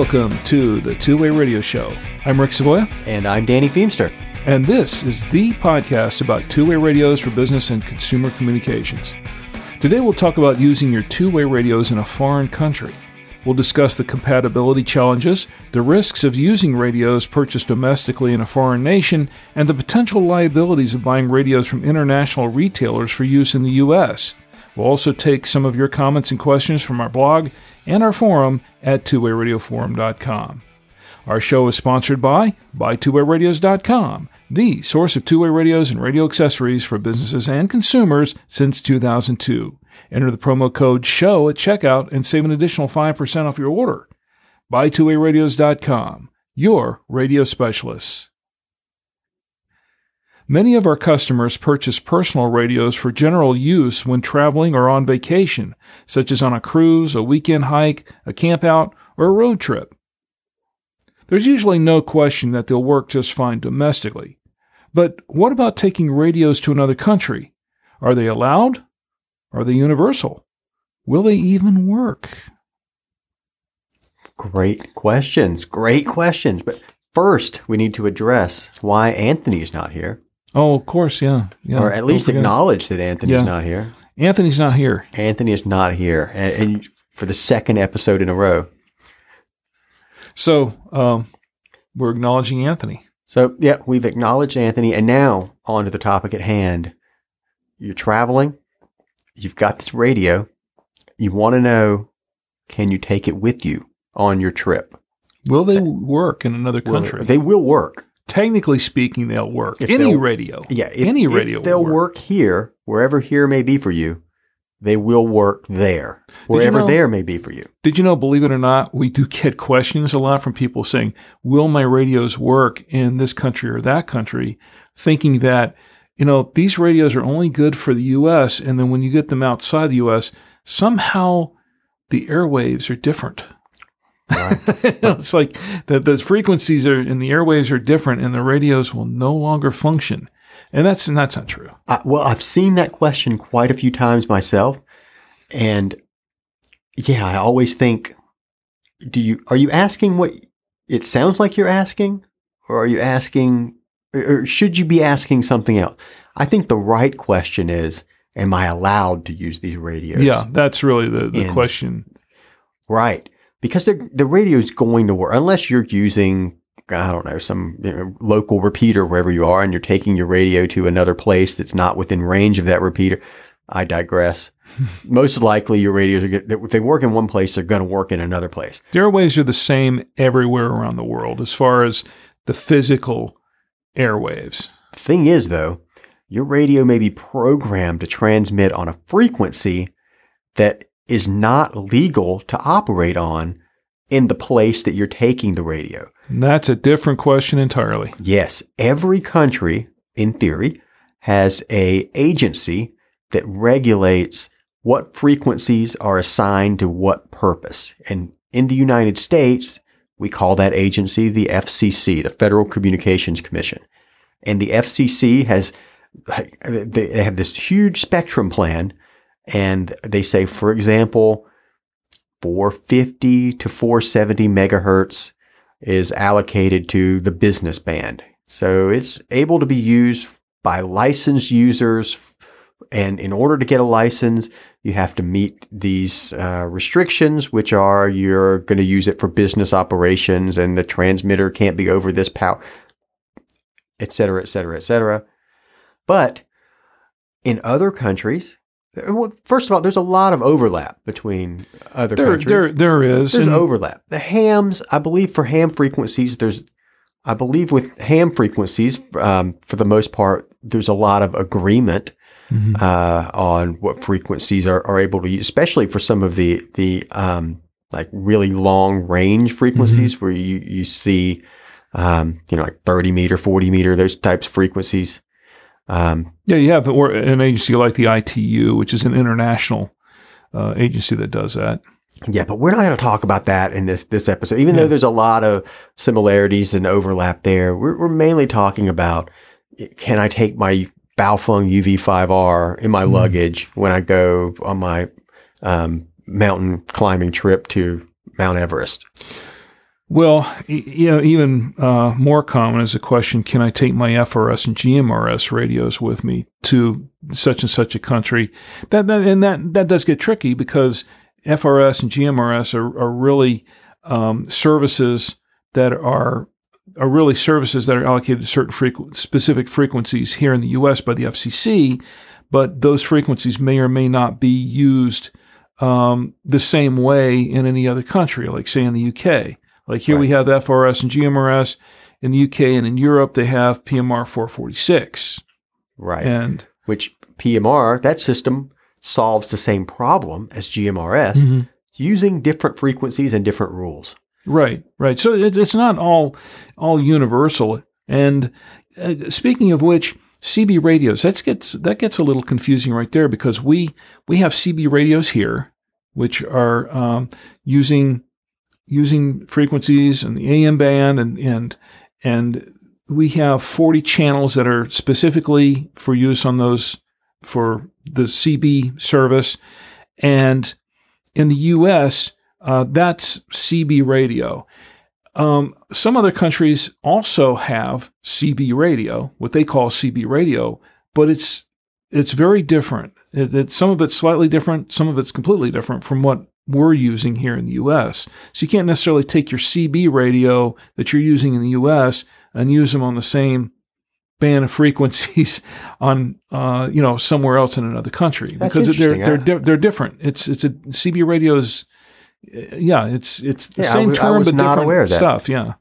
Welcome to the Two Way Radio Show. I'm Rick Savoya, And I'm Danny Feemster. and this is the podcast about two way radios for business and consumer communications. Today we'll talk about using your two way radios in a foreign country. We'll discuss the compatibility challenges, the risks of using radios purchased domestically in a foreign nation, and the potential liabilities of buying radios from international retailers for use in the U.S. We'll also take some of your comments and questions from our blog and our forum at twowayradioforum.com. Our show is sponsored by BuyTwoWayRadios.com, the source of two-way radios and radio accessories for businesses and consumers since 2002. Enter the promo code SHOW at checkout and save an additional 5% off your order. BuyTwoWayRadios.com, your radio specialists. Many of our customers purchase personal radios for general use when traveling or on vacation, such as on a cruise, a weekend hike, a campout, or a road trip. There's usually no question that they'll work just fine domestically. But what about taking radios to another country? Are they allowed? Are they universal? Will they even work? Great questions. Great questions. But first, we need to address why Anthony's not here, Oh, of course, yeah. yeah. or at least acknowledge that Anthony's Yeah. not here. Anthony's not here. Anthony is not here. And, and for the second episode in a row. So, um, we're acknowledging Anthony. So, yeah, we've acknowledged Anthony. And now, on to the topic at hand. You're traveling. You've got this radio. You want to know can you take it with you on your trip? Will they work in another Will- country? They will work. Technically speaking, they'll work. If Any they'll- radio. Yeah, if, Any if radio will they'll work. work. here, wherever here may be for you. They will work there, wherever know- there may be for you. Did you know, believe it or not, we do get questions a lot from people saying, Will my radios work in this country or that country? Thinking that, you know, these radios are only good for the US. And then when you get them outside the US, somehow the airwaves are different. it's like the, the frequencies are and the airwaves are different and the radios will no longer function. And that's, and that's not true. I, well, I've seen that question quite a few times myself, and yeah, I always think, do you are you asking what it sounds like you're asking, or are you asking, or should you be asking something else? I think the right question is, am I allowed to use these radios? Yeah, that's really the, the And- question. Right. Because the the radio is going to work unless you're using I don't know some you know, local repeater wherever you are, and you're taking your radio to another place that's not within range of that repeater. I digress. Most likely, your radios are good. If they work in one place, they're going to work in another place. The airwaves are the same everywhere around the world as far as the physical airwaves. Thing is, though, your radio may be programmed to transmit on a frequency that is not legal to operate on in the place that you're taking the radio. And that's a different question entirely. Yes, every country, in theory, has a agency that regulates what frequencies are assigned to what purpose. And in the United States, we call that agency the FCC, the Federal Communications Commission. And the FCC has they have this huge spectrum plan and they say for example 450 to 470 megahertz is allocated to the business band. So it's able to be used by licensed users. And in order to get a license, you have to meet these uh, restrictions, which are you're going to use it for business operations and the transmitter can't be over this power, et cetera, et cetera, et cetera. But in other countries, well, first of all, there's a lot of overlap between other There, countries. there, there is. There's and- overlap. The hams, I believe, for ham frequencies, there's, I believe, with ham frequencies, um, for the most part, there's a lot of agreement. uh, on what frequencies are, are able to use, especially for some of the the um, like really long range frequencies where you you see um, you know like thirty meter, forty meter, those types of frequencies. Um, Yeah, you have or an agency like the ITU, which is an international uh, agency that does that. Yeah, but we're not going to talk about that in this this episode. Even though there's a lot of similarities and overlap there, we're, we're mainly talking about can I take my Baofeng UV5R in my luggage when I go on my um, mountain climbing trip to Mount Everest? Well, you know, even uh, more common is the question: Can I take my FRS and GMRS radios with me to such and such a country? That, that and that that does get tricky because FRS and GMRS are, are really um, services that are are really services that are allocated to certain frequ- specific frequencies here in the U.S. by the FCC, but those frequencies may or may not be used um, the same way in any other country, like say in the UK. Like here we have FRS and GMRS. In the UK and in Europe, they have PMR 446. Right. And Which PMR, that system solves the same problem as GMRS using different frequencies and different rules. Right, right. So it's it's not all all universal. And uh, speaking of which, CB radios that gets that gets a little confusing right there because we we have CB radios here, which are um, using using frequencies and the AM band and and and we have 40 channels that are specifically for use on those for the CB service and in the US uh, that's CB radio. Um, some other countries also have CB radio, what they call CB radio, but it's it's very different. It, it, some of it's slightly different, some of it's completely different from what we're using here in the U.S. So you can't necessarily take your CB radio that you're using in the U.S. and use them on the same band of frequencies on uh, you know somewhere else in another country That's because they're they're di- they're different. It's it's a CB radio is uh, yeah it's it's the Yeah, same was- term but not different aware of that. stuff. Yeah.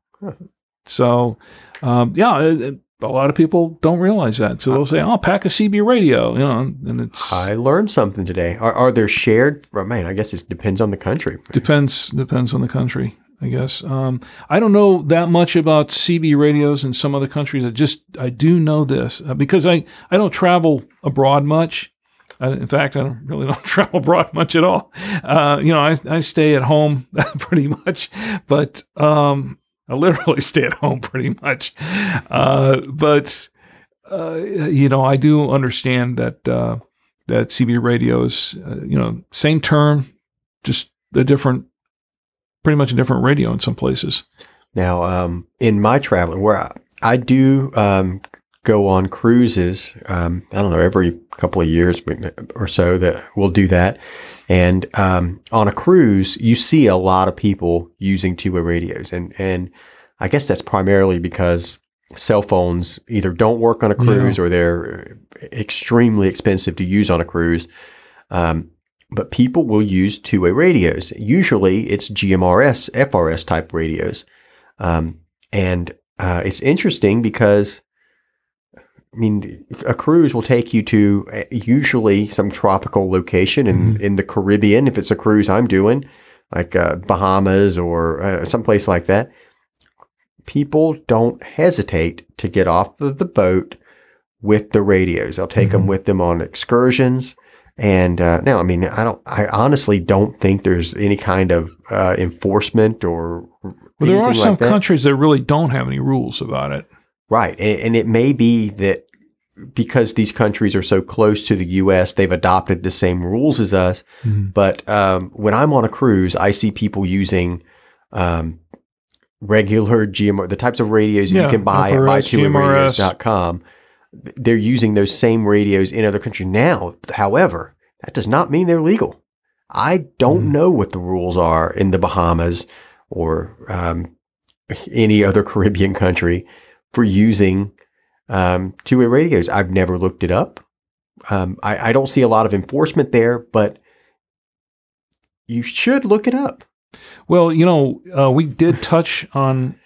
So um, yeah, it- a lot of people don't realize that. So they'll say, "Oh, pack a CB radio," you know, and it's I learned something today. Are, are there shared? Well, man, I guess it depends on the country. Depends depends on the country, I guess. Um, I don't know that much about CB radios in some other countries. I just I do know this uh, because I I don't travel abroad much. I, in fact, I don't really don't travel abroad much at all. Uh, you know, I I stay at home pretty much, but um, I literally stay at home pretty much. Uh, but uh, you know, I do understand that uh, that CB radios, uh, you know, same term, just a different, pretty much a different radio in some places. Now, um, in my traveling, where I, I do um, go on cruises, um, I don't know, every couple of years or so that we'll do that. And um, on a cruise, you see a lot of people using two-way radios, and and I guess that's primarily because cell phones either don't work on a cruise or they're extremely expensive to use on a cruise. Um, but people will use two-way radios. Usually, it's GMRS, FRS type radios. Um, and uh, it's interesting because, I mean, a cruise will take you to uh, usually some tropical location in, in the Caribbean, if it's a cruise I'm doing, like uh, Bahamas or uh, someplace like that. People don't hesitate to get off of the boat with the radios. They'll take them with them on excursions. And uh, now, I mean, I don't. I honestly don't think there's any kind of uh, enforcement or. Well, there are some like countries that really don't have any rules about it. Right. And, and it may be that because these countries are so close to the U.S., they've adopted the same rules as us. But um, when I'm on a cruise, I see people using um, regular GMR, the types of radios Yeah, you can buy at FRS, buy2radios.com. They're using those same radios in other countries. Now, however, that does not mean they're legal. I don't know what the rules are in the Bahamas or um, any other Caribbean country for using um, two-way radios. I've never looked it up. Um, I, I don't see a lot of enforcement there, but you should look it up. Well, you know, uh, we did touch on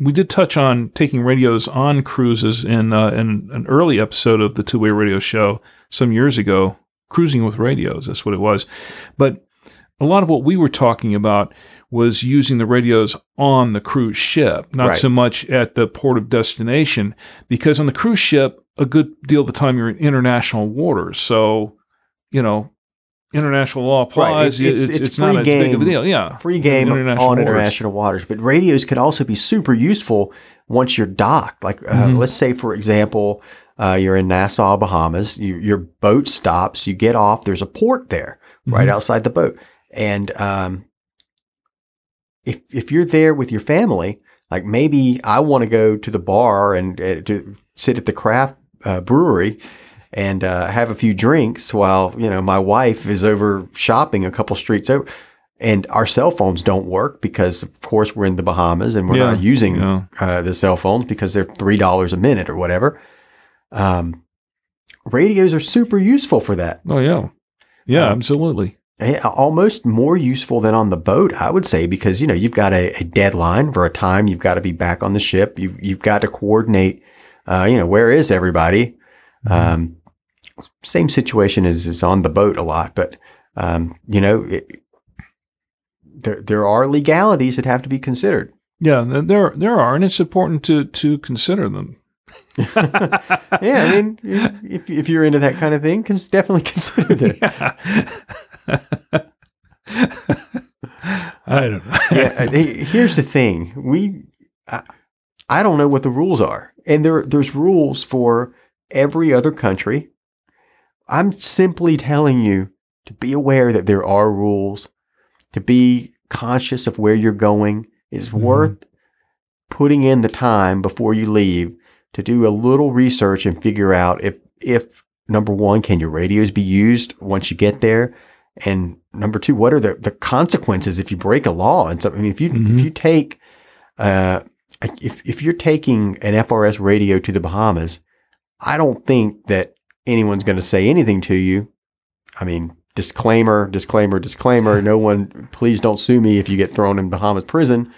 we did touch on taking radios on cruises in uh, in an early episode of the Two Way Radio Show some years ago. Cruising with radios, that's what it was. But a lot of what we were talking about was using the radios on the cruise ship, not Right. so much at the port of destination, because on the cruise ship, a good deal of the time you're in international waters. So, you know, international law applies. It's- It's, it's- it's, it's not free as big of a game. deal. Yeah. free game International on waters. international waters. But radios could also be super useful once you're docked. Like, uh, Mhm. let's say, for example, uh, you're in Nassau, Bahamas. You, your boat stops. You get off. There's a port there, right Mhm. outside the boat. And um, if if you're there with your family, like maybe I want to go to the bar and uh, to sit at the craft uh, brewery and uh, have a few drinks while you know my wife is over shopping a couple streets over. And our cell phones don't work because, of course, we're in the Bahamas and we're Yeah, not using yeah. uh, the cell phones because they're three dollars a minute or whatever. Um, radios are super useful for that. Oh, yeah. Yeah, Um, absolutely. Eh, Almost more useful than on the boat, I would say, because you know you've got a, a deadline for a time. You've got to be back on the ship. You you've got to coordinate. Uh, you know where is everybody? Um, same situation as is on the boat a lot, but um, you know it, there there are legalities that have to be considered. Yeah, there there are, and it's important to to consider them. Yeah, I mean, if if you're into that kind of thing, cons- definitely consider that. I don't know. yeah, here's the thing. We, I, I don't know what the rules are, and there there's rules for every other country. I'm simply telling you to be aware that there are rules, to be conscious of where you're going. It's Mhm. worth putting in the time before you leave to do a little research and figure out if if number one, can your radios be used once you get there? And number two, what are the, the consequences if you break a law? And so, I mean, if you Mhm. if you take, uh, if if you're taking an FRS radio to the Bahamas, I don't think that anyone's going to say anything to you. I mean, disclaimer, disclaimer, disclaimer. No one, please don't sue me if you get thrown in Bahamas prison.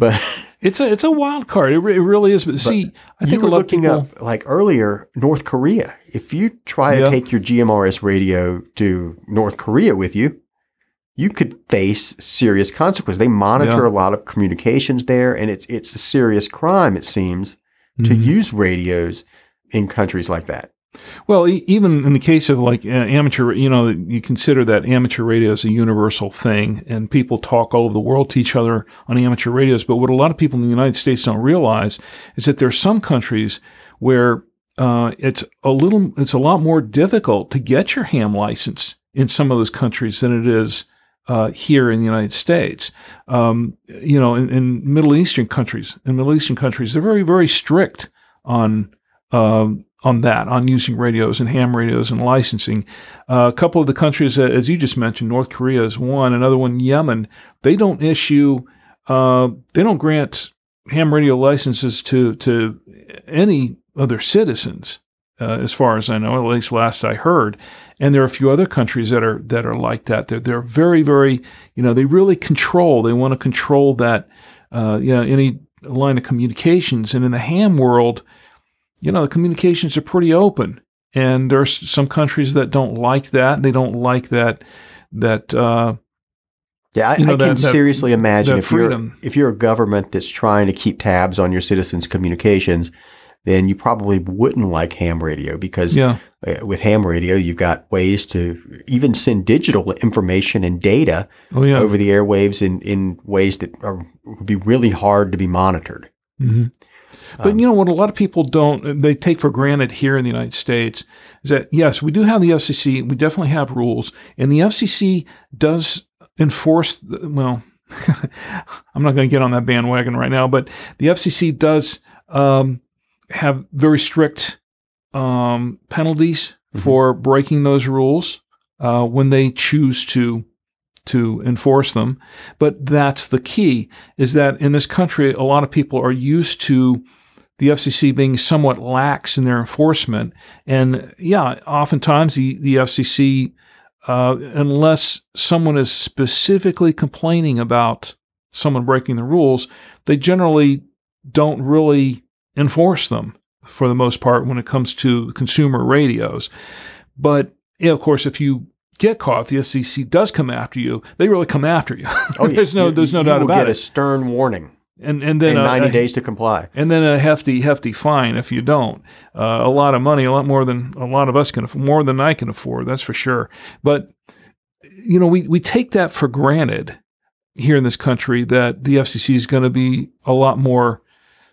But It's a it's a wild card. It, re- it really is. But see, I you think were a lot of looking people. up like earlier North Korea. If you try to take your GMRS radio to North Korea with you, you could face serious consequences. They monitor Yeah. a lot of communications there, and it's it's a serious crime. It seems to Mhm. use radios in countries like that. Well, even in the case of like amateur, you know, you consider that amateur radio is a universal thing, and people talk all over the world to each other on amateur radios. But what a lot of people in the United States don't realize is that there are some countries where uh, it's a little, it's a lot more difficult to get your ham license in some of those countries than it is uh, here in the United States. Um, you know, in, in Middle Eastern countries, in Middle Eastern countries, they're very, very strict on um, on that, on using radios and ham radios and licensing. Uh, a couple of the countries, uh, as you just mentioned, North Korea is one, another one, Yemen, they don't issue, uh, they don't grant ham radio licenses to, to any other citizens. Uh, as far as I know, at least last I heard, and there are a few other countries that are that are like that. They're they're very very you know they really control. They want to control that uh, you know any line of communications. And in the ham world, you know, the communications are pretty open. And there are some countries that don't like that. They don't like that that uh, Yeah, I, You know, I can that- seriously imagine if freedom. you're if you're a government that's trying to keep tabs on your citizens' communications, then you probably wouldn't like ham radio because yeah, uh, with ham radio you've got ways to even send digital information and data oh yeah, over the airwaves in in ways that are would be really hard to be monitored. hmm But Um, you know what? A lot of people don't. They take for granted here in the United States is that yes, we do have the FCC. We definitely have rules, and the FCC does enforce. the- Well, I'm not going to get on that bandwagon right now, but the FCC does um, have very strict um, penalties Mhm. for breaking those rules uh, when they choose to to enforce them. But that's the key is that in this country, a lot of people are used to the FCC being somewhat lax in their enforcement. And yeah, oftentimes the, the FCC, uh, unless someone is specifically complaining about someone breaking the rules, they generally don't really enforce them for the most part when it comes to consumer radios. But you know, of course, if you get caught, if the FCC does come after you, they really come after you. Oh, yeah. there's no You- there's no you doubt will about get it. a stern warning and and then in a- 90 a- days to comply. and then a hefty, hefty fine if you don't. Uh, a lot of money, a lot more than a lot of us can, more than I can afford. That's for sure. But you know, we we take that for granted here in this country that the FCC is going to be a lot more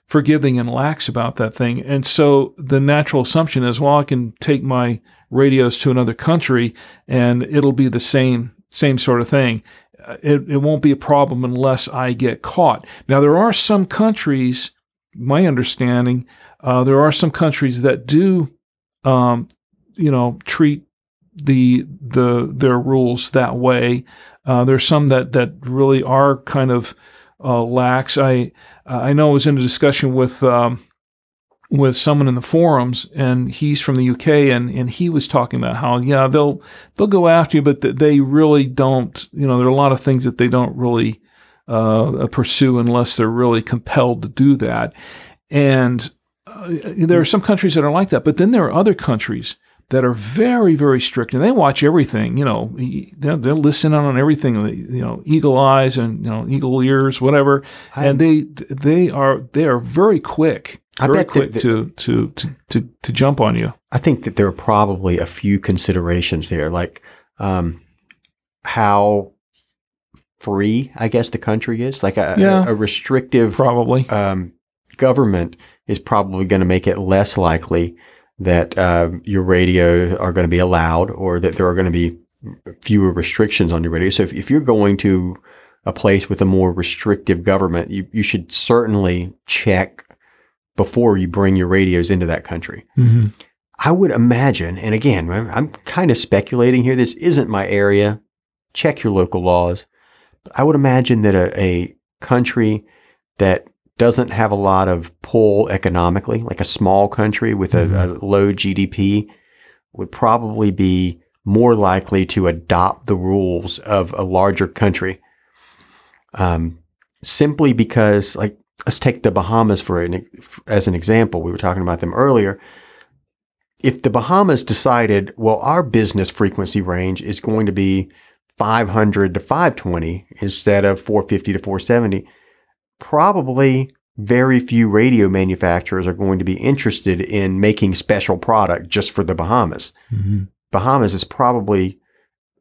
forgiving and lax about that thing. And so the natural assumption is, well, I can take my radios to another country and it'll be the same same sort of thing. Uh, It, it won't be a problem unless I get caught. Now there are some countries, my understanding, uh, there are some countries that do, um, you know, treat the the their rules that way. Uh, there's some that that really are kind of uh, lax. I I know I was in a discussion with um, with someone in the forums, and he's from the UK, and and he was talking about how yeah they'll they'll go after you, but th- they really don't. You know, there are a lot of things that they don't really uh, pursue unless they're really compelled to do that, and uh, there are some countries that are like that, but then there are other countries that are very, very strict, and they watch everything. You know, they're, they're listening on everything. You know, eagle eyes and you know eagle ears, whatever. and they they are they are very quick, I very bet that quick the- to, to to to to jump on you. I think that there are probably a few considerations there, like um, how free, I guess, the country is. Like a, Yeah. a, a restrictive Probably, um, government is probably going to make it less likely that uh, your radio are going to be allowed or that there are going to be fewer restrictions on your radio. So if, if you're going to a place with a more restrictive government, you, you should certainly check before you bring your radios into that country. mm-hmm. I would imagine, and again, I'm- kind of speculating here. This isn't my area. Check your local laws. But I would imagine that a, a country that doesn't have a lot of pull economically, like a small country with a, a low GDP, would probably be more likely to adopt the rules of a larger country. Um, simply because, like, let's take the Bahamas for an, as an example. We were talking about them earlier if the Bahamas decided, well, our business frequency range is going to be 500 to 520 instead of 450 to 470, probably very few radio manufacturers are going to be interested in making special product just for the Bahamas. Mm-hmm. Bahamas is probably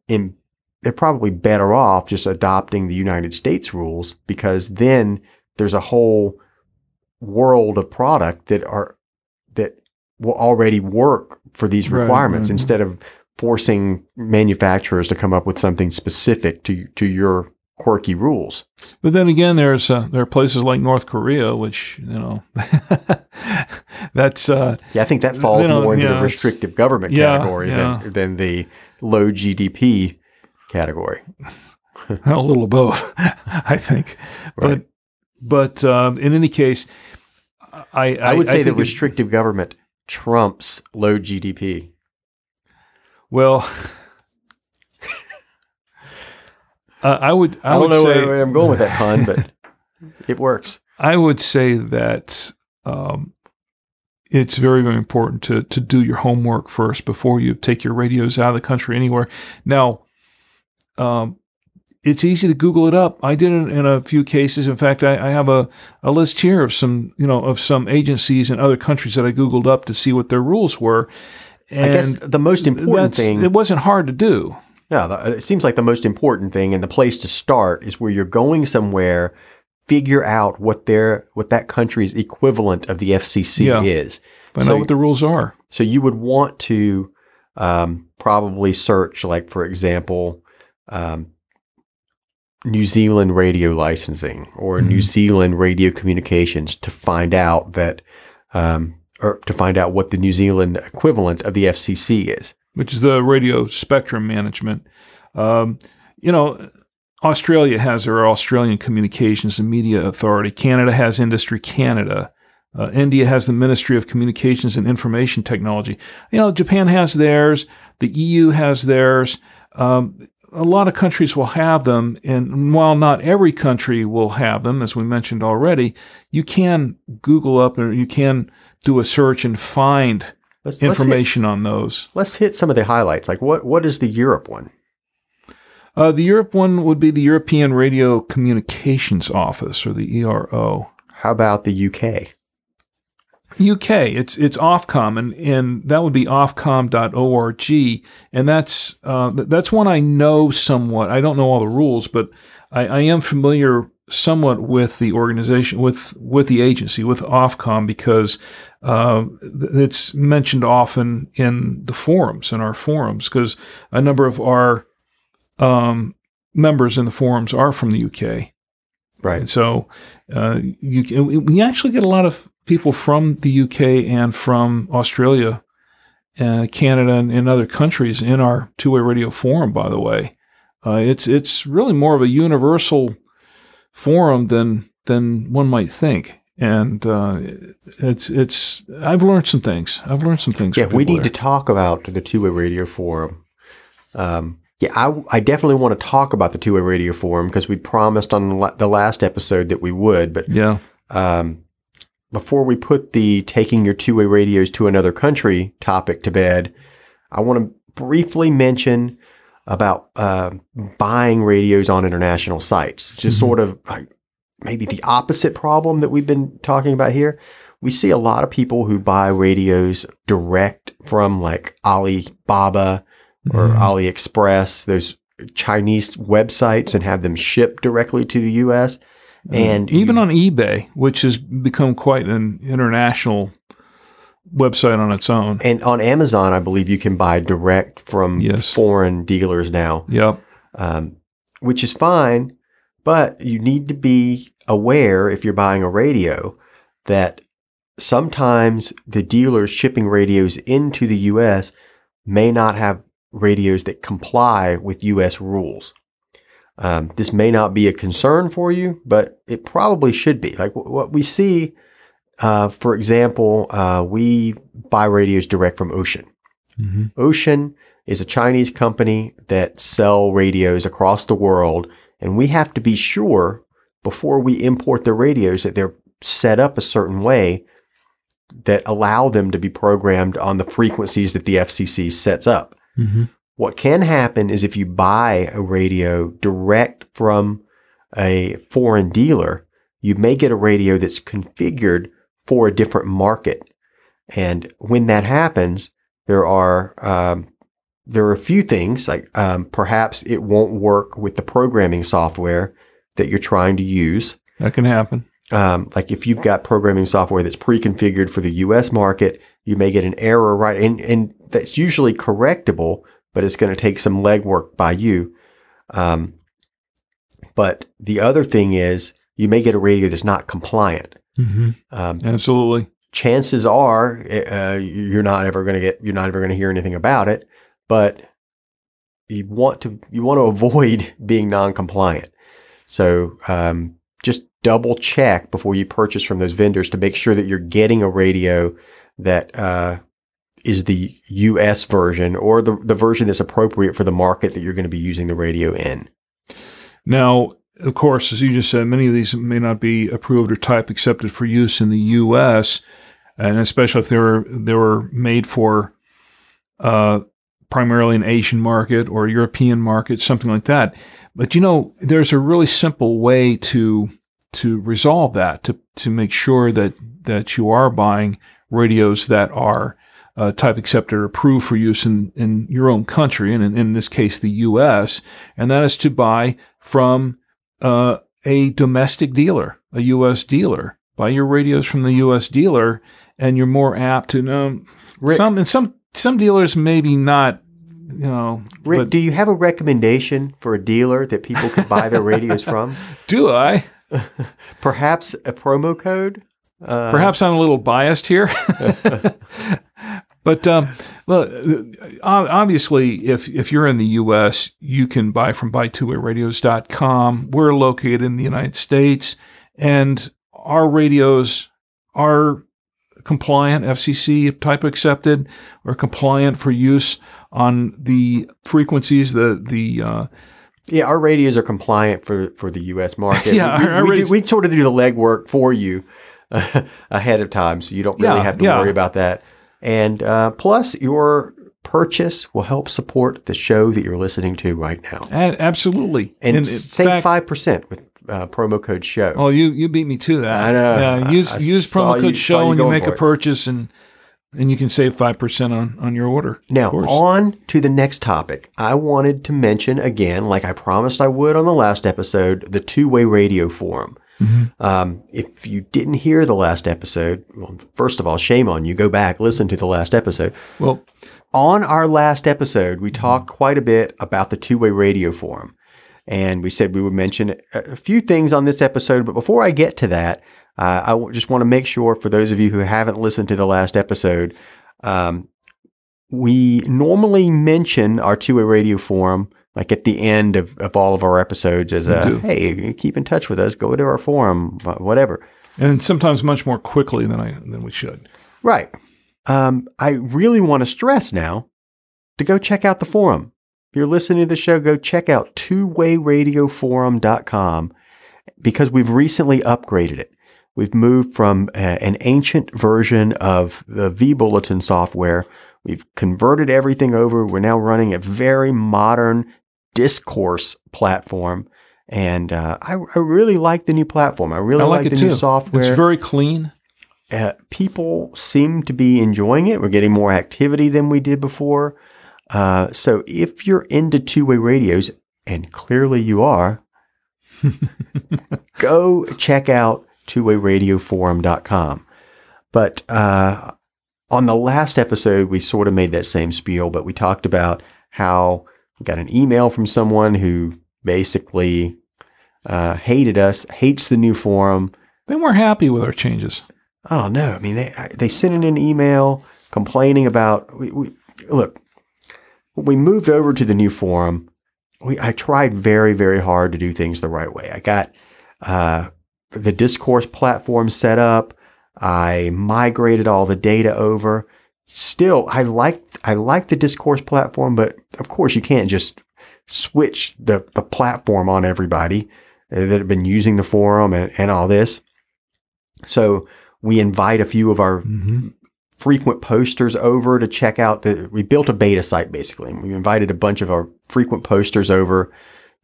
in they're probably better off just adopting the United States rules because then there's a whole world of product that are that will already work for these requirements right. instead of forcing manufacturers to come up with something specific to to your quirky rules. But then again, there's uh, there are places like North Korea, which you know, that's uh, Yeah, I think that falls You know, more into yeah, the restrictive government yeah, category yeah. than than the low GDP category. a little of both, I think. Right. But um, in any case, I I, would say the think it- restrictive government trumps low GDP. well. Uh, I would. I, I, don't would know say, where I'm going with that pun, but it works. I would say that um, it's very, very important to to do your homework first before you take your radios out of the country anywhere. Now, um, it's easy to Google it up. I did it in a few cases. In fact, I, I have a, a list here of some you know of some agencies in other countries that I Googled up to see what their rules were. And I guess the most important thing. It wasn't hard to do. Yeah, the, it seems like the most important thing and the place to start is where you're going somewhere. Figure out what their what that country's equivalent of the FCC Yeah. is. Find So- out what the rules are. So you would want to um, probably search, like for example, um, New Zealand radio licensing or New Mhm. Zealand radio communications to find out that, um, or to find out what the New Zealand equivalent of the FCC is. which is the radio spectrum management. Um, you know, Australia has their Australian Communications and Media Authority. Canada has Industry Canada. Uh, India has the Ministry of Communications and Information Technology. You know, Japan has theirs. The EU has theirs. Um, a lot of countries will have them, and while not every country will have them, as we mentioned already, you can Google up or you can do a search and find Let's, information Let's hit, on those. let's hit some of the highlights. Like what what is the Europe one? Uh, the Europe one would be the European Radio Communications Office, or the ERO. How about the UK? UK, it's it's Ofcom, and, and that would be ofcom.org, and that's uh, that's one I know somewhat. I don't know all the rules, but I, I am familiar somewhat with the organization, with with the agency, with Ofcom, because uh, it's mentioned often in the forums, in our forums, because a number of our um, members in the forums are from the UK. Right. And so uh, you can, we actually get a lot of people from the UK and from Australia, uh, Canada, and, and other countries in our two way radio forum. By the way, uh, it's it's really more of a universal forum than than one might think. And uh, it's it's I've learned some things. I've learned some things. Yeah, we need to talk about the two way radio forum. Um, yeah, I, I definitely want to talk about the two way radio forum because we promised on the the last episode that we would. But Yeah. um, before we put the taking your two way radios to another country topic to bed, I want to briefly mention about uh, buying radios on international sites. It's just sort of like maybe the opposite problem that we've been talking about here. We see a lot of people who buy radios direct from like Alibaba or Mhm. AliExpress, those Chinese websites, and have them shipped directly to the U.S. And even you- on eBay, which has become quite an international website on its own. and on Amazon, I believe you can buy direct from Yes. foreign dealers now. Yep. um, which is fine, but you need to be aware if you're buying a radio that sometimes the dealers shipping radios into the US may not have radios that comply with US rules. Um, this may not be a concern for you, but it probably should be. Like wh- what we see, uh, for example, uh, we buy radios direct from Ocean. Ocean is a Chinese company that sell radios across the world, and we have to be sure before we import the radios that they're set up a certain way that allow them to be programmed on the frequencies that the FCC sets up. Mm-hmm. What can happen is if you buy a radio direct from a foreign dealer, you may get a radio that's configured for a different market. And when that happens, there are um, there are a few things like um, perhaps it won't work with the programming software that you're trying to use. That can happen. Um, like if you've got programming software that's pre-configured for the U.S. market, you may get an error, right? And and that's usually correctable, but it's going to take some legwork by you. Um, but the other thing is, you may get a radio that's not compliant. Mm-hmm. Um, Absolutely. chances are uh, you're not ever going to get you're not ever going to hear anything about it but you want to you want to avoid being non-compliant so um, just double check before you purchase from those vendors to make sure that you're getting a radio that uh, is the US version or the, the version that's appropriate for the market that you're going to be using the radio in Now, of course, as you just said, many of these may not be approved or type accepted for use in the U.S., and especially if they were they were made for uh, primarily an Asian market or European market, something like that. But you know, there's a really simple way to to resolve that to to make sure that that you are buying radios that are uh, type accepted or approved for use in, in your own country, and in, in this case, the U.S., and that is to buy from uh, a domestic dealer, a U.S. dealer. Buy your radios from the U.S. dealer, and you're more apt to know Rick- some. And some some dealers maybe not, you know. Rick, but do you have a recommendation for a dealer that people could buy their radios from? do I? Perhaps a promo code? Uh, Perhaps I'm a little biased here. but um, well, uh, obviously, if if you're in the U.S., you can buy from buy2wayradios.com. We're located in the United States, and our radios are compliant, FCC type accepted, or compliant for use on the frequencies, the the uh, Yeah, our radios are compliant for for the U.S. market. Yeah, we, our- our we, do, we sort of do the legwork for you uh, ahead of time, so you don't really Yeah, have to yeah. worry about that. And uh, plus, your purchase will help support the show that you're listening to right now, a- absolutely. and, in save fact- five percent with uh, promo code show. Oh, you you beat me to that. I know. Yeah, use I use promo code saw show you and you make a purchase and and you can save five percent on on your order. Now, on to the next topic. I wanted to mention again, like I promised I would on the last episode, the two way radio forum. Um, if you didn't hear the last episode, well, first of all, shame on you. Go back, listen to the last episode. well, On our last episode, we talked quite a bit about the two way radio forum. And we said we would mention a few things on this episode. But before I get to that, uh, I just want to make sure for those of you who haven't listened to the last episode, um, we normally mention our two way radio forum like at the end of, of all of our episodes as a hey, keep in touch with us, go to our forum, whatever. and sometimes much more quickly than I than we should. Right. Um, I really want to stress now to go check out the forum. If you're listening to the show, go check out twowayradioforum.com because we've recently upgraded it. We've moved from uh, an ancient version of the vBulletin software. We've converted everything over. We're now running a very modern discourse platform. And uh, I, I really like the new platform. I really I like, like, the too. new software It's very clean. uh, people seem to be enjoying it. We're getting more activity than we did before. Uh, so if you're into two-way radios, and clearly you are, go check out twowayradioforum.com. But uh, on the last episode, we sort of made that same spiel, but we talked about how got an email from someone who basically uh, hated us, hates the new forum, They weren't happy with our changes. Oh no! I mean, they they sent in an email complaining about. We, we look when we moved over to the new forum. We I tried very very hard to do things the right way. I got uh, the discourse platform set up. I migrated all the data over. Still, I like I like the discourse platform, but of course you can't just switch the the platform on everybody that have been using the forum and, and all this. So we invite a few of our Mm-hmm. frequent posters over to check out the we built a beta site basically and we invited a bunch of our frequent posters over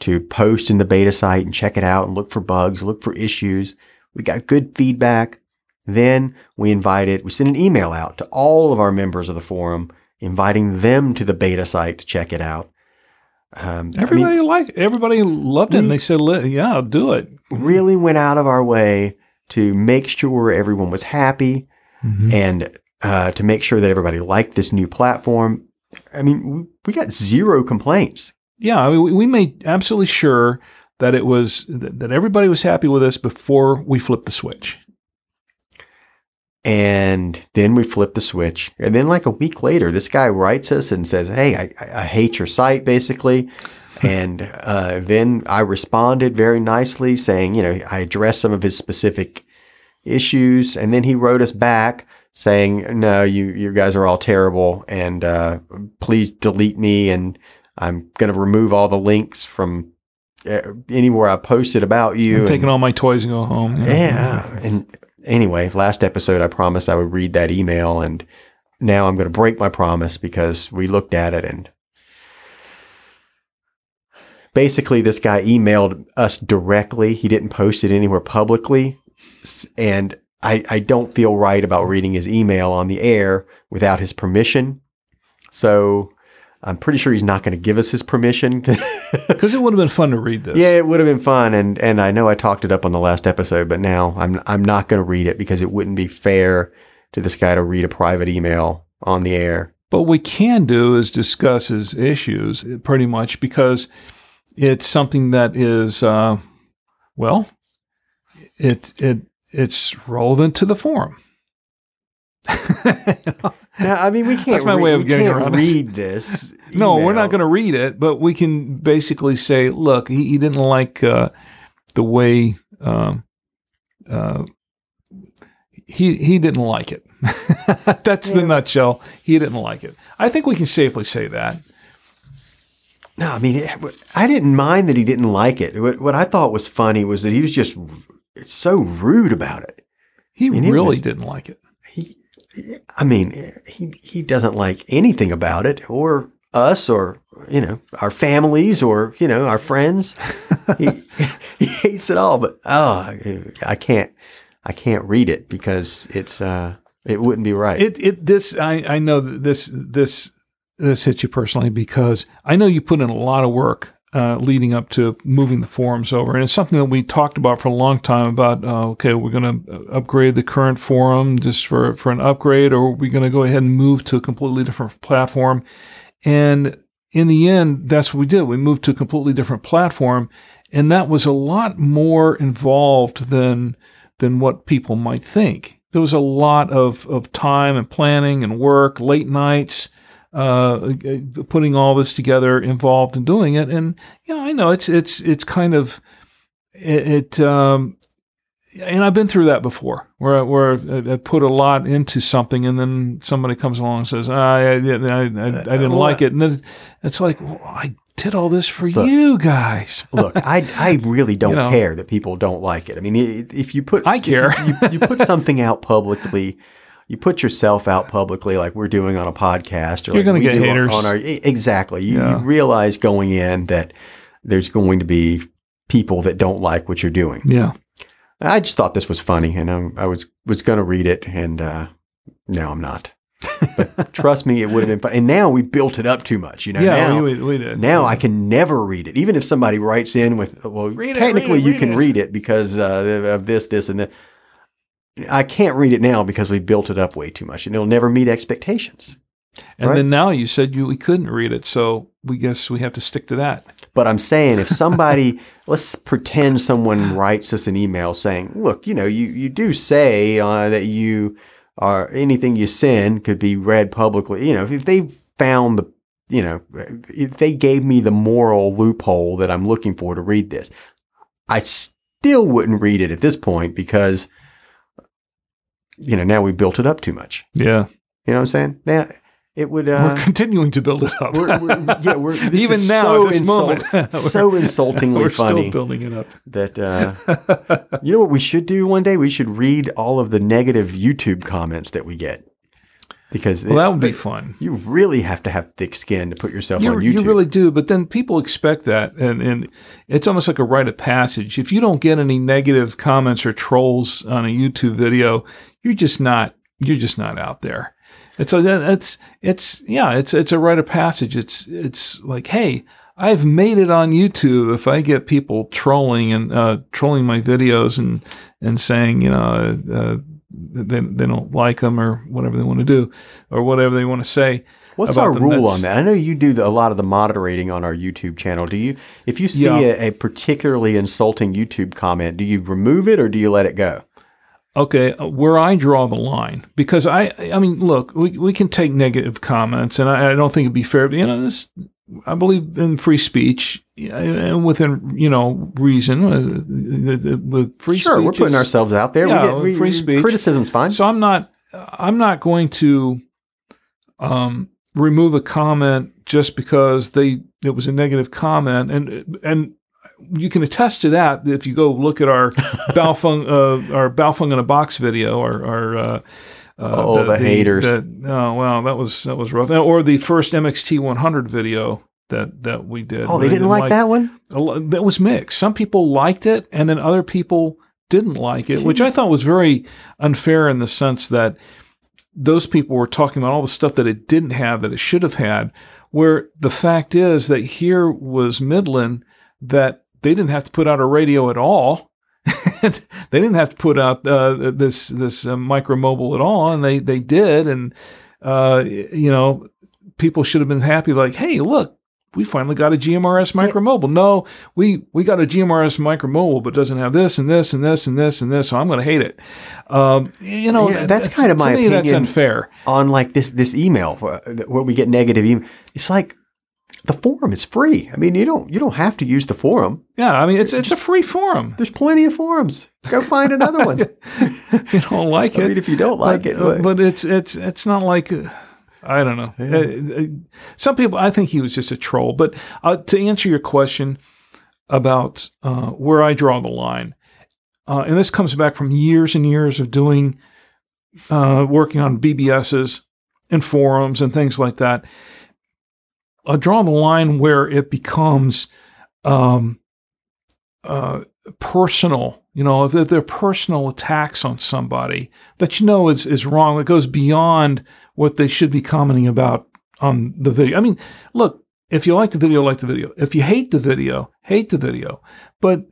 to post in the beta site and check it out and look for bugs look for issues we got good feedback then we invited we sent an email out to all of our members of the forum inviting them to the beta site to check it out um, I mean, Everybody liked everybody loved it. and they said, "Li- "Yeah, do it." really went out of our way to make sure everyone was happy Mhm. and uh, to make sure that everybody liked this new platform. I mean, we- got zero complaints. Yeah, I mean, we- we made absolutely sure that it was that everybody was happy with us before we flipped the switch. And then we flip the switch. And then, like a week later, this guy writes us and says, Hey, I, I hate your site, basically. and uh, then I responded very nicely, saying, You know, I addressed some of his specific issues. And then he wrote us back saying, No, you, you guys are all terrible. And uh, please delete me. And I'm going to remove all the links from uh, anywhere I posted about you. I'm taking all my toys and go home. yeah. And anyway, last episode, I promised I would read that email, and now I'm going to break my promise because we looked at it and basically this guy emailed us directly. He didn't post it anywhere publicly. And I, I don't feel right about reading his email on the air without his permission. So I'm pretty sure he's not going to give us his permission. because it would have been fun to read this. Yeah, it would have been fun, and and I know I talked it up on the last episode, but now I'm I'm not going to read it because it wouldn't be fair to this guy to read a private email on the air. But what we can do is discuss his issues eh, pretty much because it's something that is, uh, well, it it it's relevant to the forum. Now, I mean, we can't. That's my read, way of getting around it. read this. no, we're not going to read it, but we can basically say, look, he, he didn't like uh, the way um, uh, he he didn't like it. That's the nutshell. He didn't like it. I think we can safely say that. No, I mean, it, I didn't mind that he didn't like it. What, what I thought was funny was that he was just so rude about it. He mean, it really was- didn't like it. I mean, he he doesn't like anything about it, or us, or you know, our families, or you know, our friends. he, he hates it all. But oh, I can't, I can't read it because it's uh, it wouldn't be right. It it this I I know this this this hits you personally because I know you put in a lot of work uh, leading up to moving the forums over, and it's something that we talked about for a long time. About uh, okay, we're going to upgrade the current forum just for for an upgrade, or we're going to go ahead and move to a completely different platform. And in the end, that's what we did. We moved to a completely different platform, and that was a lot more involved than than what people might think. There was a lot of, of time and planning and work, late nights, uh, putting all this together, involved in doing it. And you know, I know it's it's it's kind of it. it um, and I've been through that before, where I, where I put a lot into something, and then somebody comes along and says, "Ah, I, I, I, I, I didn't like it," and then it's like, well, I did all this for Look. you guys. Look, I, I really don't You know. care that people don't like it. I mean, if you put I care. you, you, you put something out publicly, you put yourself out publicly, like we're doing on a podcast, or You're like gonna we get do haters. on our exactly. You, Yeah. you realize going in that there's going to be people that don't like what you're doing. Yeah. I just thought this was funny, and I'm, I was was going to read it, and uh, now I'm not. But trust me, it would have been fun. And now we built it up too much. You know, Yeah, now, we, we, did. now I can never read it, even if somebody writes in with, well, Read it, technically read it, you read can it. read it because uh, of this, this, and that. I can't read it now because we built it up way too much, and it'll never meet expectations. And Right. then now you said you we couldn't read it, so we guess we have to stick to that. But I'm saying if somebody, let's pretend someone writes us an email saying, look, you know, you, you do say uh, that you are anything you send could be read publicly. You know, if they found the, you know, if they gave me the moral loophole that I'm looking for to read this, I still wouldn't read it at this point because, you know, now we built it up too much. Yeah, You know what I'm saying? Now it would. we're Uh, continuing to build it up. we're, we're, yeah, we're this Even is now, so this insult- moment, we're- so insultingly funny. we're funny still building it up. that uh, you know what we should do one day? We should read all of the negative YouTube comments that we get because Well, that would be fun. You really have to have thick skin to put yourself You, on YouTube. you really do, but then people expect that, and, and it's almost like a rite of passage. If you don't get any negative comments or trolls on a YouTube video, you're just not you're just not out there. It's a it's it's yeah, it's it's a rite of passage. It's it's like, hey, I've made it on YouTube. If I get people trolling and uh, trolling my videos and and saying, you know, uh, they they don't like them or whatever they want to do or whatever they want to say. What's our them, rule that's- on that? I know you do the, a lot of the moderating on our YouTube channel. Do you? If you see Yeah. a, a particularly insulting YouTube comment, do you remove it or do you let it go? okay, uh, where I draw the line, because I, I mean, look, we, we can take negative comments, and I, I don't think it'd be fair. But, you know, this, I believe in free speech, and within you know reason, uh, with free Sure, speech. we're putting is- ourselves out there. yeah, we get, we, free speech. Criticism's fine. So I'm not, I'm not going to, um, remove a comment just because they it was a negative comment, and and you can attest to that if you go look at our Baofeng uh, our Baofeng in a box video or our uh, uh, Oh, the haters. the- oh wow, that was that was rough. Or the first MXT 100 video that that we did. oh, they didn't like that one. that was mixed. Some people liked it, and then other people didn't like it, which I thought was very unfair in the sense that those people were talking about all the stuff that it didn't have that it should have had. Where the fact is that here was Midland that they didn't have to put out a radio at all. They didn't have to put out uh, this this uh, micro mobile at all, and they they did, and uh, you know people should have been happy. Like, hey, look, we finally got a GMRS micro mobile. No, we we got a GMRS micro mobile, but doesn't have this and this and this and this and this. So I'm going to hate it. Um, you know, Yeah, that's kind of to my me, That's unfair. on like this this email where where we get negative email. It's like the forum is free. I mean, you don't you don't have to use the forum. Yeah, I mean it's it's a free forum. There's plenty of forums. Go find another one. If you don't like I it, mean, if you don't like but, it, but- but it's it's it's not like uh, I don't know. Uh, uh, some people, I think he was just a troll. But uh, to answer your question about uh, where I draw the line, uh, and this comes back from years and years of doing uh, working on BBSs and forums and things like that. I draw the line where it becomes um, uh, personal. You know, if they're personal attacks on somebody that you know is is wrong, that goes beyond what they should be commenting about on the video. I mean, look, if you like the video, like the video. If you hate the video, hate the video. But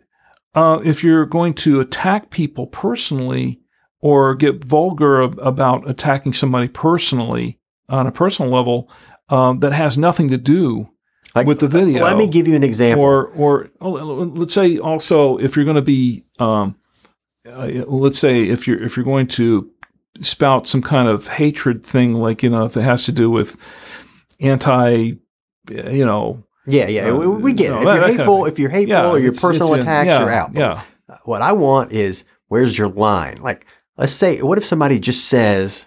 uh, if you're going to attack people personally or get vulgar ab- about attacking somebody personally on a personal level, um, that has nothing to do Like, with the video. Let me give you an example. Or, or oh, let's say also if you're going to be, um, uh, let's say if you're if you're going to spout some kind of hatred thing, like you know, if it has to do with anti, you know, yeah, yeah, uh, we, we get it. If that- you're that kind of hateful, if you're hateful yeah, or your personal uh, attacks, yeah, you're out. But Yeah, What I want is where's your line? Like, let's say, what if somebody just says,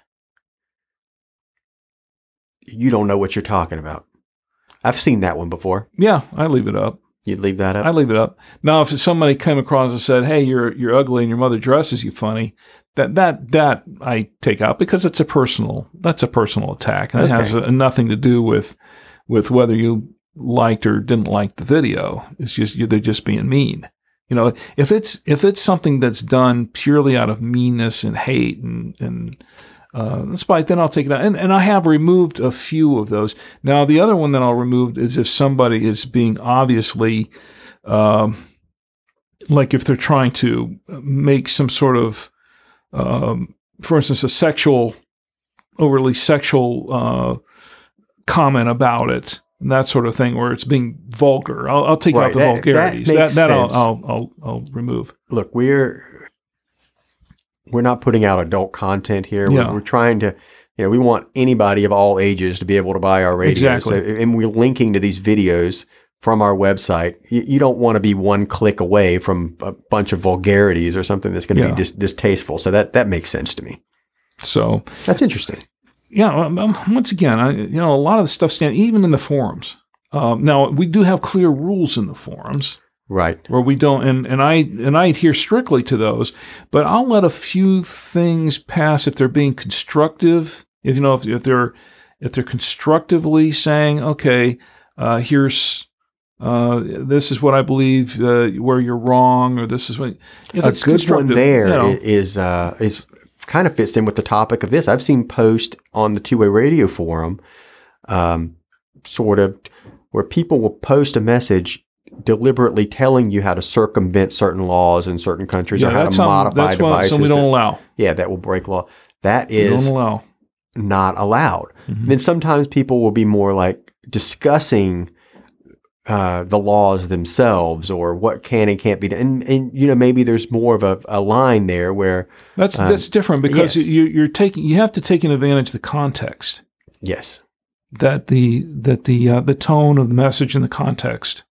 "You don't know what you're talking about." I've seen that one before. yeah, I leave it up. You'd leave that up. I leave it up. Now, if somebody came across and said, "Hey, you're you're ugly and your mother dresses you funny," that that that I take out because it's a personal that's a personal attack and it has Okay. uh nothing to do with with whether you liked or didn't like the video. It's just you, they're just being mean. You know, if it's if it's something that's done purely out of meanness and hate and and uh, spite, then I'll take it out. And, and I have removed a few of those. Now, the other one that I'll remove is if somebody is being obviously, um, like if they're trying to make some sort of, um, for instance, a sexual, overly sexual uh, comment about it. And that sort of thing, where it's being vulgar, I'll, I'll take Right, out the that- that vulgarities. That, makes that, I'll. I'll, I'll, I'll remove. Look, we're we're not putting out adult content here. Yeah. We're, we're trying to, you know, we want anybody of all ages to be able to buy our radio. Exactly. So, and we're linking to these videos from our website. You, you don't want to be one click away from a bunch of vulgarities or something that's going to Yeah. be dis- distasteful. So that that makes sense to me. So That's interesting. yeah, um, once again, I, you know, a lot of the stuff stand even in the forums. Um, now we do have clear rules in the forums Right. where we don't, and, and I and I adhere strictly to those. But I'll let a few things pass if they're being constructive. If you know, if, if they're if they're constructively saying, okay, uh, here's. Uh, this is what I believe. Uh, where you're wrong, or this is what. If a it's good one there you know, is uh, is kind of fits in with the topic of this. I've seen post on the two way radio forum, um, sort of where people will post a message deliberately telling you how to circumvent certain laws in certain countries yeah, or how to modify that's devices. something we don't that- allow. yeah, that will break law. That is allow. not allowed. Mhm. Then sometimes people will be more like discussing uh, the laws themselves or what can and can't be done. And, and you know, maybe there's more of a, a line there where, That's Um, that's different because yes. you, you're taking you have to take advantage of the context yes, that the that the uh, the tone of the message and the context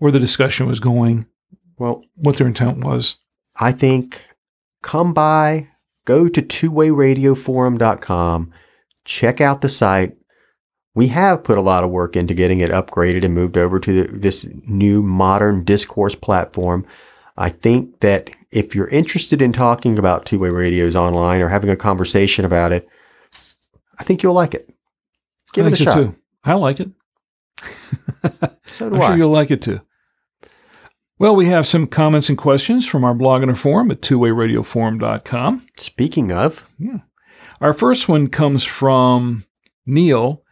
where the discussion was going, well, what their intent was. I think come by, go to twowayradioforum.com, check out the site. We have put a lot of work into getting it upgraded and moved over to the, this new modern discourse platform. I think that if you're interested in talking about two way radios online or having a conversation about it, I think you'll like it. Give I it a so shot. too. I like it. So do I'm I. sure you'll like it too. Well, we have some comments and questions from our blog and our forum at twowayradioforum.com. Speaking of, Our first one comes from Neil,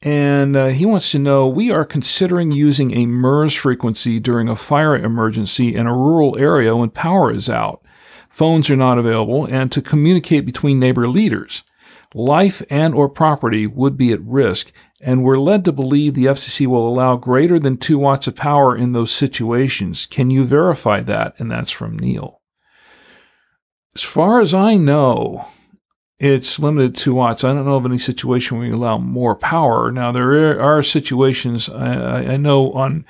and uh, he wants to know We are considering using a MURS frequency during a fire emergency in a rural area when power is out. Phones are not available, and to communicate between neighbor leaders. Life and or property would be at risk, and we're led to believe the FCC will allow greater than 2 watts of power in those situations. Can you verify that? And that's from Neil. As far as I know, it's limited to watts. I don't know of any situation where you allow more power. Now there are, situations I, I- I know on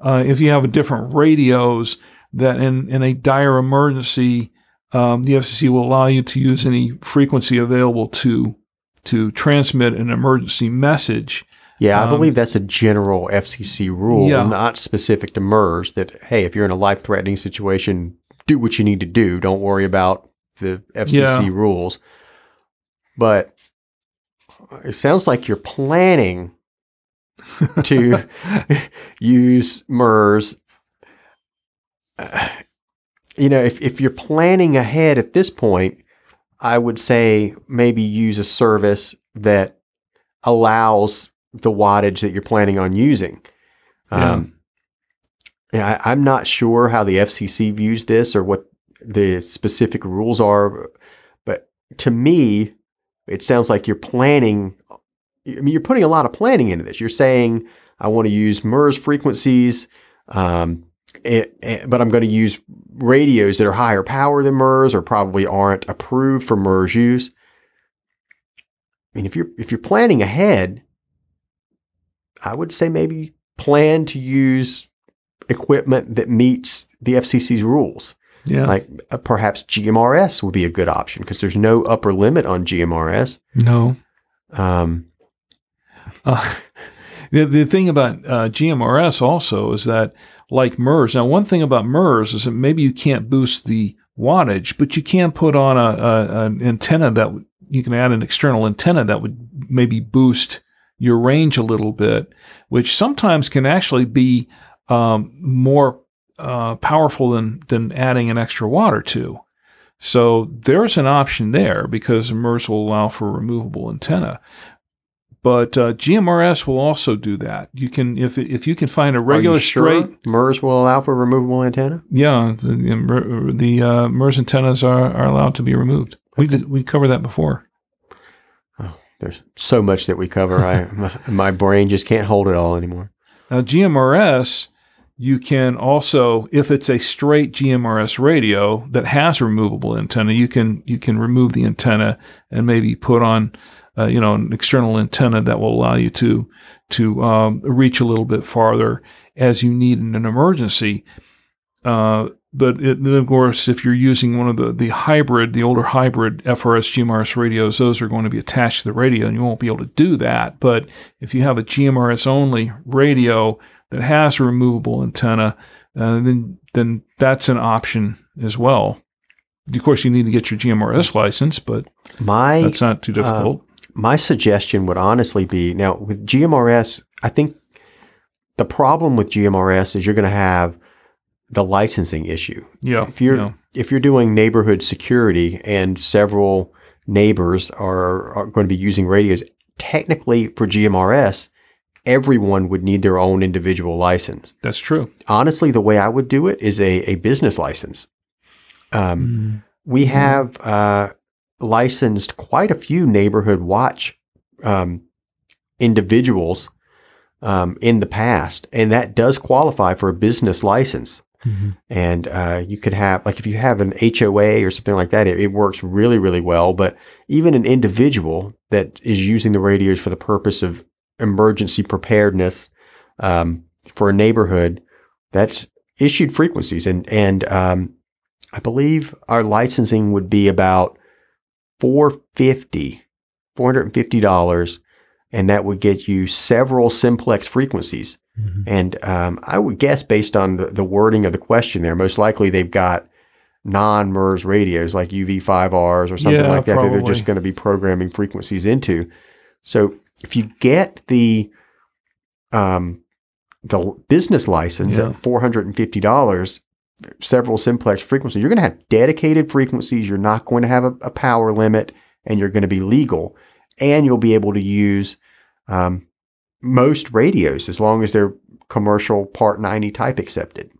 uh, if you have different radios that in in a dire emergency, um, the FCC will allow you to use any frequency available to to transmit an emergency message. Yeah, I Um, believe that's a general FCC rule, Yeah. not specific to MURS. That hey, if you're in a life threatening situation, do what you need to do. Don't worry about the FCC Yeah. rules. But it sounds like you're planning to use MURS. Uh, you know, if, if you're planning ahead at this point, I would say maybe use a service that allows the wattage that you're planning on using. Yeah. Um, yeah, I, I'm not sure how the FCC views this or what the specific rules are, but to me, it sounds like you're planning. I mean, you're putting a lot of planning into this. You're saying, I want to use MURS frequencies, um, it, it- but I'm going to use radios that are higher power than MURS or probably aren't approved for MURS use. I mean, if you're if you're planning ahead, I would say maybe plan to use equipment that meets the FCC's rules. Yeah. Like uh, perhaps GMRS would be a good option because there's no upper limit on GMRS. no. Um, Uh, the, the thing about uh, GMRS also is that, like MURS, now one thing about MURS is that maybe you can't boost the wattage, but you can put on a, a an antenna that you can add an external antenna that would maybe boost your range a little bit, which sometimes can actually be um, more uh, powerful than than adding an extra watt or two. So there's an option there because MURS will allow for removable antenna. But uh, GMRS will also do that. You can if if you can find a regular sure straight, MURS will allow for removable antenna. yeah, the the, uh, MURS antennas are, are allowed to be removed. We did, we covered that before. There's so much that we cover. I my, my brain just can't hold it all anymore. Now, GMRS, you can also, if it's a straight GMRS radio that has removable antenna, you can you can remove the antenna and maybe put on, uh, you know, an external antenna that will allow you to to um, reach a little bit farther as you need in an emergency. Uh, but it, of course, if you're using one of the, the hybrid, the older hybrid FRS GMRS radios, those are going to be attached to the radio, and you won't be able to do that. But if you have a GMRS only radio that has a removable antenna, uh, then then that's an option as well. Of course, you need to get your GMRS license, but My that's not too difficult. My suggestion would honestly be now with GMRS, I think the problem with GMRS is you're going to have the licensing issue. yeah, If you're yeah. if you're doing neighborhood security and several neighbors are, are going to be using radios, technically for GMRS, everyone would need their own individual license. that's true. Honestly, the way I would do it is a, a business license. Um, we have uh, licensed quite a few neighborhood watch um, individuals um, in the past, and that does qualify for a business license. And uh, you could have, like, if you have an HOA or something like that, it, it works really, really well. But even an individual that is using the radios for the purpose of emergency preparedness um, for a neighborhood, that's issued frequencies. And, and um, I believe our licensing would be about 450 $450 and that would get you several simplex frequencies. And um, I would guess, based on the, the wording of the question there, most likely they've got non MURS radios like UV5Rs or something Yeah, like that that they're just going to be programming frequencies into. So if you get the um, the business license Yeah. at four hundred and fifty dollars, several simplex frequencies, you're going to have dedicated frequencies. You're not going to have a, a power limit, and you're going to be legal, and you'll be able to use um, most radios as long as they're commercial Part 90 type accepted.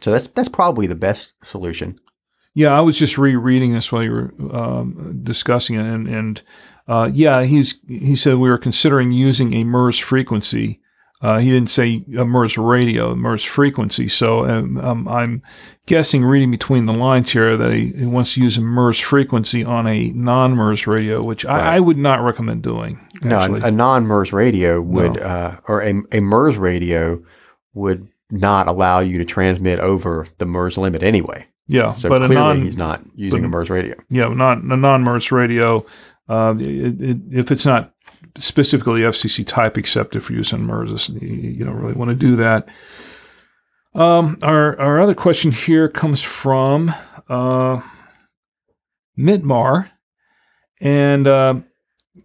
So that's that's probably the best solution. Yeah, I was just rereading this while you were um, discussing it, and, and uh, yeah, he's he said we were considering using a MURS frequency Uh, he didn't say a MURS radio, MURS frequency. So um, um, I'm guessing, reading between the lines here, that he, he wants to use a MURS frequency on a non MURS radio, which Right. I, I would not recommend doing. No, actually. a, a non-MURS radio would, No. uh, or a, a MURS radio would not allow you to transmit over the MURS limit anyway. yeah, So but a clearly, non he's not using but- a MURS radio. yeah, not a non-MURS radio. Uh, it, it, if it's not specifically FCC type accepted for use on MURS, you don't really want to do that. Um, our our other question here comes from uh, Mitmar, and uh,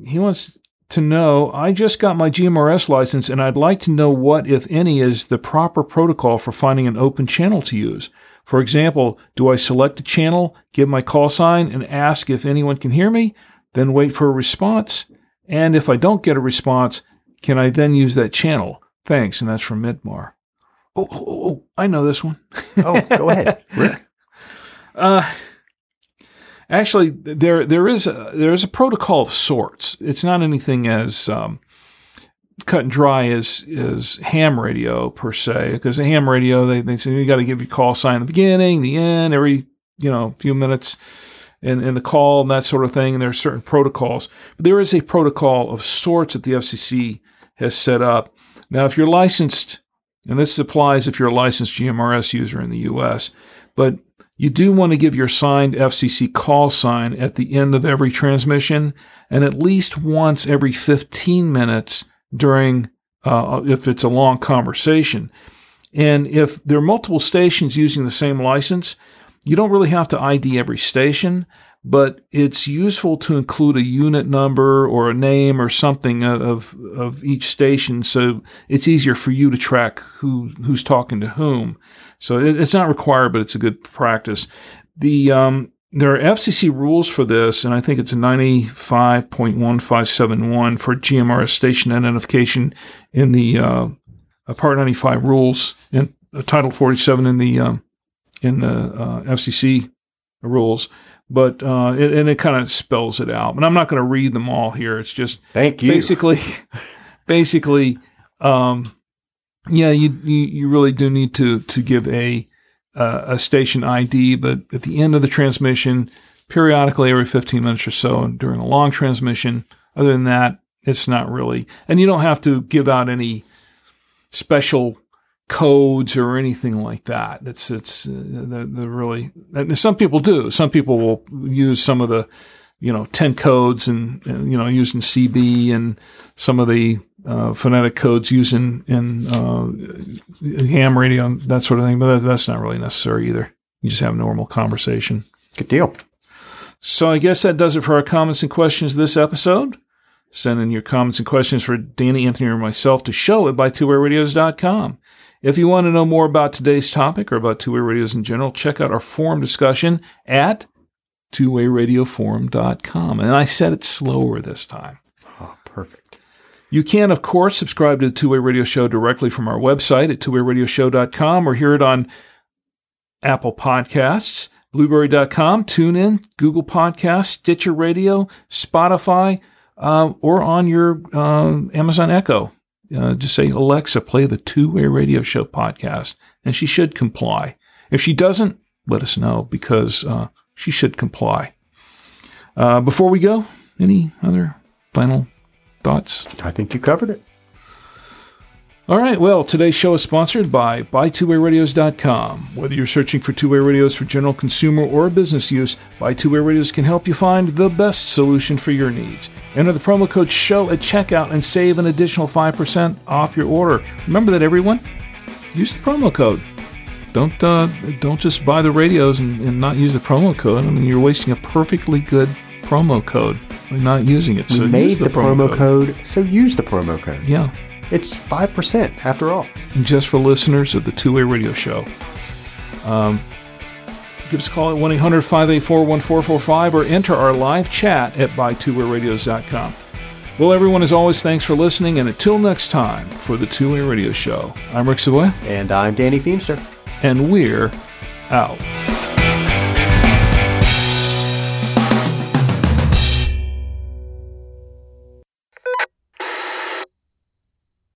he wants to know. I just got my GMRS license, and I'd like to know what, if any, is the proper protocol for finding an open channel to use. For example, do I select a channel, give my call sign, and ask if anyone can hear me, then wait for a response? And if I don't get a response, can I then use that channel? Thanks. And that's from Midmar. Oh, oh, oh, oh, I know this one. Oh, go ahead, Rick. Uh, actually, there there is a, there is a protocol of sorts. It's not anything as um, cut and dry as as ham radio per se, because a ham radio they, they say you got to give your call sign at the beginning, the end, every you know few minutes, and and the call and that sort of thing. And there are certain protocols, but there is a protocol of sorts that the FCC has set up. Now, if you're licensed, and this applies if you're a licensed GMRS user in the U.S., but you do want to give your signed FCC call sign at the end of every transmission and at least once every 15 minutes during, uh, if it's a long conversation. And if there are multiple stations using the same license, you don't really have to ID every station, but it's useful to include a unit number or a name or something of, of each station so it's easier for you to track who who's talking to whom. So it, it's not required, but it's a good practice. The um, there are FCC rules for this, and I think it's 95.1571 for GMRS station identification in the uh, Part 95 rules uh, Title 47 in the um, in the uh, FCC rules. But uh, it, and it kind of spells it out. But I'm not going to read them all here. It's just Thank you. basically basically um yeah you, you you really do need to to give a uh, a station id but at the end of the transmission periodically every 15 minutes or so and during a long transmission other than that it's not really and you don't have to give out any special codes or anything like that it's it's uh, the, the really and some people do some people will use some of the you know, 10 codes and, and, you know, using CB and some of the uh, phonetic codes using in uh, ham radio and that sort of thing. But that's not really necessary either. You just have a normal conversation. Good deal. So I guess that does it for our comments and questions this episode. Send in your comments and questions for Danny, Anthony, or myself to show at buytwowayradios.com. If you want to know more about today's topic or about two-way radios in general, check out our forum discussion at twowayradioforum.com. And I said it slower this time. Oh, perfect. You can, of course, subscribe to the Two Way Radio Show directly from our website at twowayradioshow.com or hear it on Apple Podcasts, Blubrry.com, TuneIn, Google Podcasts, Stitcher Radio, Spotify, uh, or on your uh, Amazon Echo. Uh, just say, Alexa, play the Two Way Radio Show podcast, and she should comply. If she doesn't, let us know because uh, she should comply. Uh, before we go, any other final thoughts? I think you covered it. All right, well, today's show is sponsored by BuyTwoWayRadios.com. Whether you're searching for two-way radios for general consumer or business use, Buy Two-Way Radios can help you find the best solution for your needs. Enter the promo code SHOW at checkout and save an additional 5% off your order. Remember that, everyone. Use the promo code. Don't uh, don't just buy the radios and, and not use the promo code. I mean, you're wasting a perfectly good promo code by not using it. We So made use the, promo code. so use the promo code. Yeah. It's 5% after all. and just for listeners of the Two Way Radio Show. Um, give us a call at 1 800 584 1445 or enter our live chat at buytwowayradios.com. Well, everyone, as always, thanks for listening, and until next time for the Two Way Radio Show, I'm Rick Savoy, And I'm Danny Feemster. and we're out.